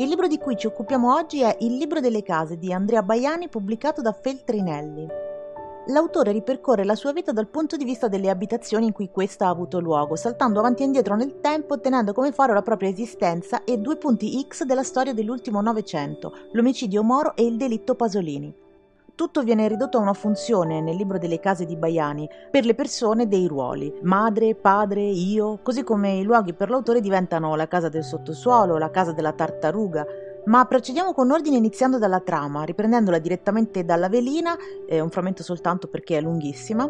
Il libro di cui ci occupiamo oggi è Il libro delle case di Andrea Baiani pubblicato da Feltrinelli. L'autore ripercorre la sua vita dal punto di vista delle abitazioni in cui questa ha avuto luogo, saltando avanti e indietro nel tempo, tenendo come faro la propria esistenza e due punti X della storia dell'ultimo Novecento, l'omicidio Moro e il delitto Pasolini. Tutto viene ridotto a una funzione nel libro delle case di Baiani per le persone dei ruoli, madre, padre, io, così come i luoghi per l'autore diventano la casa del sottosuolo, la casa della tartaruga, ma procediamo con ordine iniziando dalla trama, riprendendola direttamente dalla velina, eh, un frammento soltanto perché è lunghissima.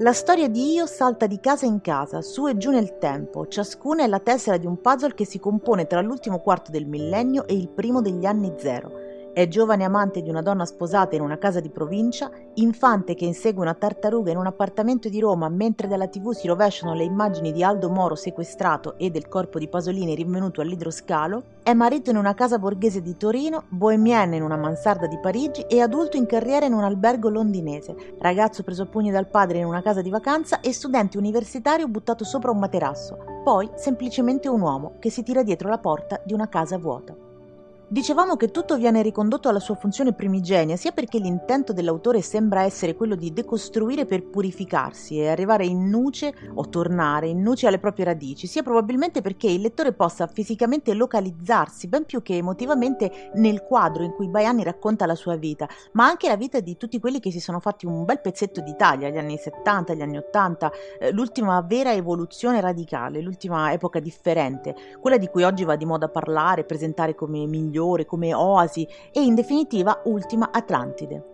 La storia di Io salta di casa in casa, su e giù nel tempo, ciascuna è la tessera di un puzzle che si compone tra l'ultimo quarto del millennio e il primo degli anni zero. È giovane amante di una donna sposata in una casa di provincia, infante che insegue una tartaruga in un appartamento di Roma mentre dalla tv si rovesciano le immagini di Aldo Moro sequestrato e del corpo di Pasolini rinvenuto all'idroscalo, è marito in una casa borghese di Torino, bohemienne in una mansarda di Parigi e adulto in carriera in un albergo londinese, ragazzo preso a pugni dal padre in una casa di vacanza e studente universitario buttato sopra un materasso, poi semplicemente un uomo che si tira dietro la porta di una casa vuota. Dicevamo che tutto viene ricondotto alla sua funzione primigenia, sia perché l'intento dell'autore sembra essere quello di decostruire per purificarsi e arrivare in nuce o tornare in nuce alle proprie radici, sia probabilmente perché il lettore possa fisicamente localizzarsi, ben più che emotivamente, nel quadro in cui Baiani racconta la sua vita, ma anche la vita di tutti quelli che si sono fatti un bel pezzetto d'Italia, gli anni 70, gli anni 80, eh, l'ultima vera evoluzione radicale, l'ultima epoca differente, quella di cui oggi va di moda parlare, presentare come migliore come oasi e in definitiva ultima Atlantide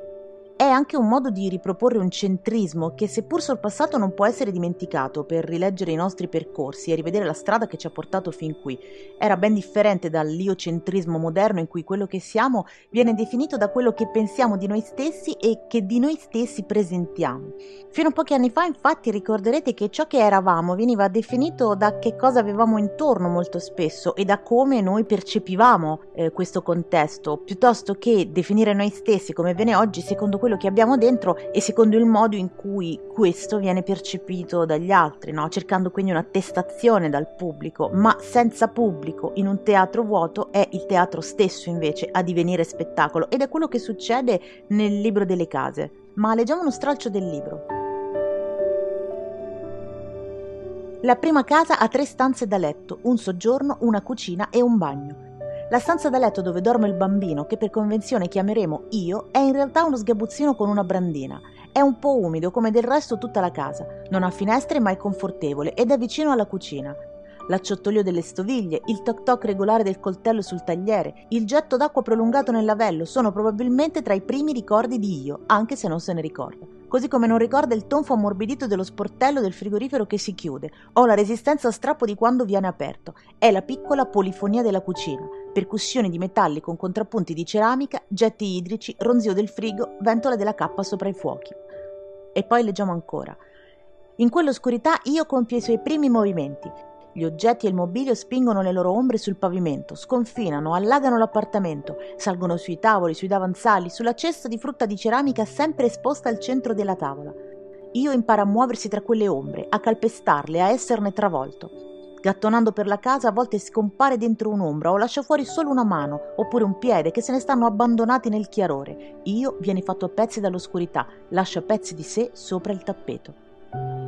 anche un modo di riproporre un centrismo che seppur sorpassato non può essere dimenticato per rileggere i nostri percorsi e rivedere la strada che ci ha portato fin qui. Era ben differente dall'iocentrismo moderno in cui quello che siamo viene definito da quello che pensiamo di noi stessi e che di noi stessi presentiamo. Fino a pochi anni fa infatti ricorderete che ciò che eravamo veniva definito da che cosa avevamo intorno molto spesso e da come noi percepivamo eh, questo contesto, piuttosto che definire noi stessi come viene oggi secondo quello che abbiamo dentro e secondo il modo in cui questo viene percepito dagli altri, no? cercando quindi un'attestazione dal pubblico, ma senza pubblico in un teatro vuoto è il teatro stesso invece a divenire spettacolo ed è quello che succede nel libro delle case. Ma leggiamo uno stralcio del libro. La prima casa ha tre stanze da letto, un soggiorno, una cucina e un bagno. La stanza da letto dove dorme il bambino, che per convenzione chiameremo io, è in realtà uno sgabuzzino con una brandina. È un po' umido come del resto tutta la casa, non ha finestre ma è confortevole ed è vicino alla cucina. L'acciottolio delle stoviglie, il toc toc regolare del coltello sul tagliere, il getto d'acqua prolungato nel lavello sono probabilmente tra i primi ricordi di io, anche se non se ne ricorda così come non ricorda il tonfo ammorbidito dello sportello del frigorifero che si chiude, o la resistenza a strappo di quando viene aperto. È la piccola polifonia della cucina, percussioni di metalli con contrappunti di ceramica, getti idrici, ronzio del frigo, ventola della cappa sopra i fuochi. E poi leggiamo ancora. In quell'oscurità io compio i suoi primi movimenti, gli oggetti e il mobilio spingono le loro ombre sul pavimento, sconfinano, allagano l'appartamento, salgono sui tavoli, sui davanzali, sulla cesta di frutta di ceramica sempre esposta al centro della tavola. Io imparo a muoversi tra quelle ombre, a calpestarle, a esserne travolto. Gattonando per la casa a volte scompare dentro un'ombra o lascia fuori solo una mano oppure un piede che se ne stanno abbandonati nel chiarore. Io viene fatto a pezzi dall'oscurità, lascia pezzi di sé sopra il tappeto.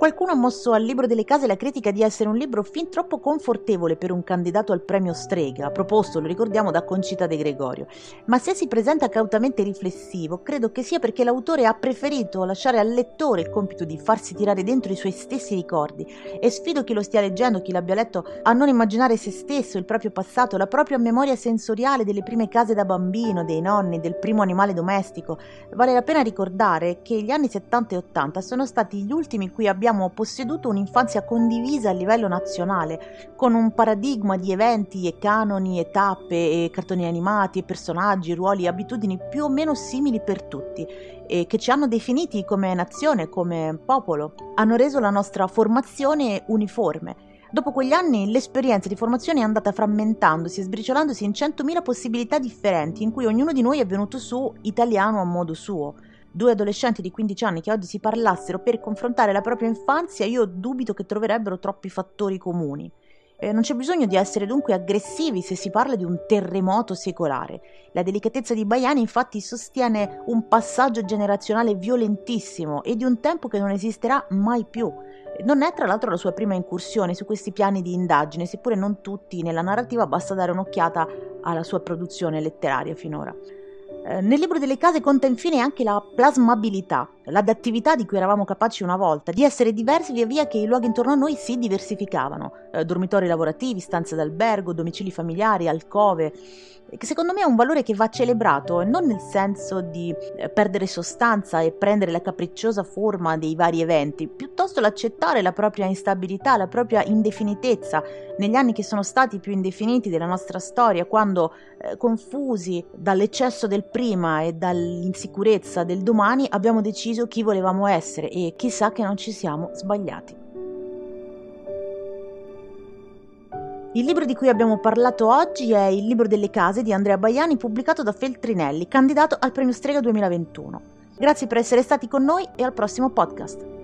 Qualcuno ha mosso al libro delle case la critica di essere un libro fin troppo confortevole per un candidato al premio Strega, proposto, lo ricordiamo, da Concita De Gregorio. Ma se si presenta cautamente riflessivo, credo che sia perché l'autore ha preferito lasciare al lettore il compito di farsi tirare dentro i suoi stessi ricordi e sfido chi lo stia leggendo, chi l'abbia letto, a non immaginare se stesso, il proprio passato, la propria memoria sensoriale delle prime case da bambino, dei nonni, del primo animale domestico. Vale la pena ricordare che gli anni 70 e 80 sono stati gli ultimi in cui abbiamo abbiamo posseduto un'infanzia condivisa a livello nazionale, con un paradigma di eventi e canoni e tappe e cartoni animati e personaggi, ruoli e abitudini più o meno simili per tutti e che ci hanno definiti come nazione, come popolo, hanno reso la nostra formazione uniforme. Dopo quegli anni l'esperienza di formazione è andata frammentandosi e sbriciolandosi in centomila possibilità differenti in cui ognuno di noi è venuto su italiano a modo suo due adolescenti di 15 anni che oggi si parlassero per confrontare la propria infanzia, io dubito che troverebbero troppi fattori comuni. Eh, non c'è bisogno di essere dunque aggressivi se si parla di un terremoto secolare. La delicatezza di Baiani infatti sostiene un passaggio generazionale violentissimo e di un tempo che non esisterà mai più. Non è tra l'altro la sua prima incursione su questi piani di indagine, seppure non tutti nella narrativa basta dare un'occhiata alla sua produzione letteraria finora. Eh, nel libro delle case conta infine anche la plasmabilità, l'adattività di cui eravamo capaci una volta, di essere diversi via via che i luoghi intorno a noi si diversificavano, eh, dormitori lavorativi, stanze d'albergo, domicili familiari, alcove, che secondo me è un valore che va celebrato non nel senso di eh, perdere sostanza e prendere la capricciosa forma dei vari eventi, piuttosto l'accettare la propria instabilità, la propria indefinitezza negli anni che sono stati più indefiniti della nostra storia, quando eh, confusi dall'eccesso del prima e dall'insicurezza del domani abbiamo deciso chi volevamo essere e chissà che non ci siamo sbagliati. Il libro di cui abbiamo parlato oggi è Il libro delle case di Andrea Baiani pubblicato da Feltrinelli, candidato al premio Strega 2021. Grazie per essere stati con noi e al prossimo podcast.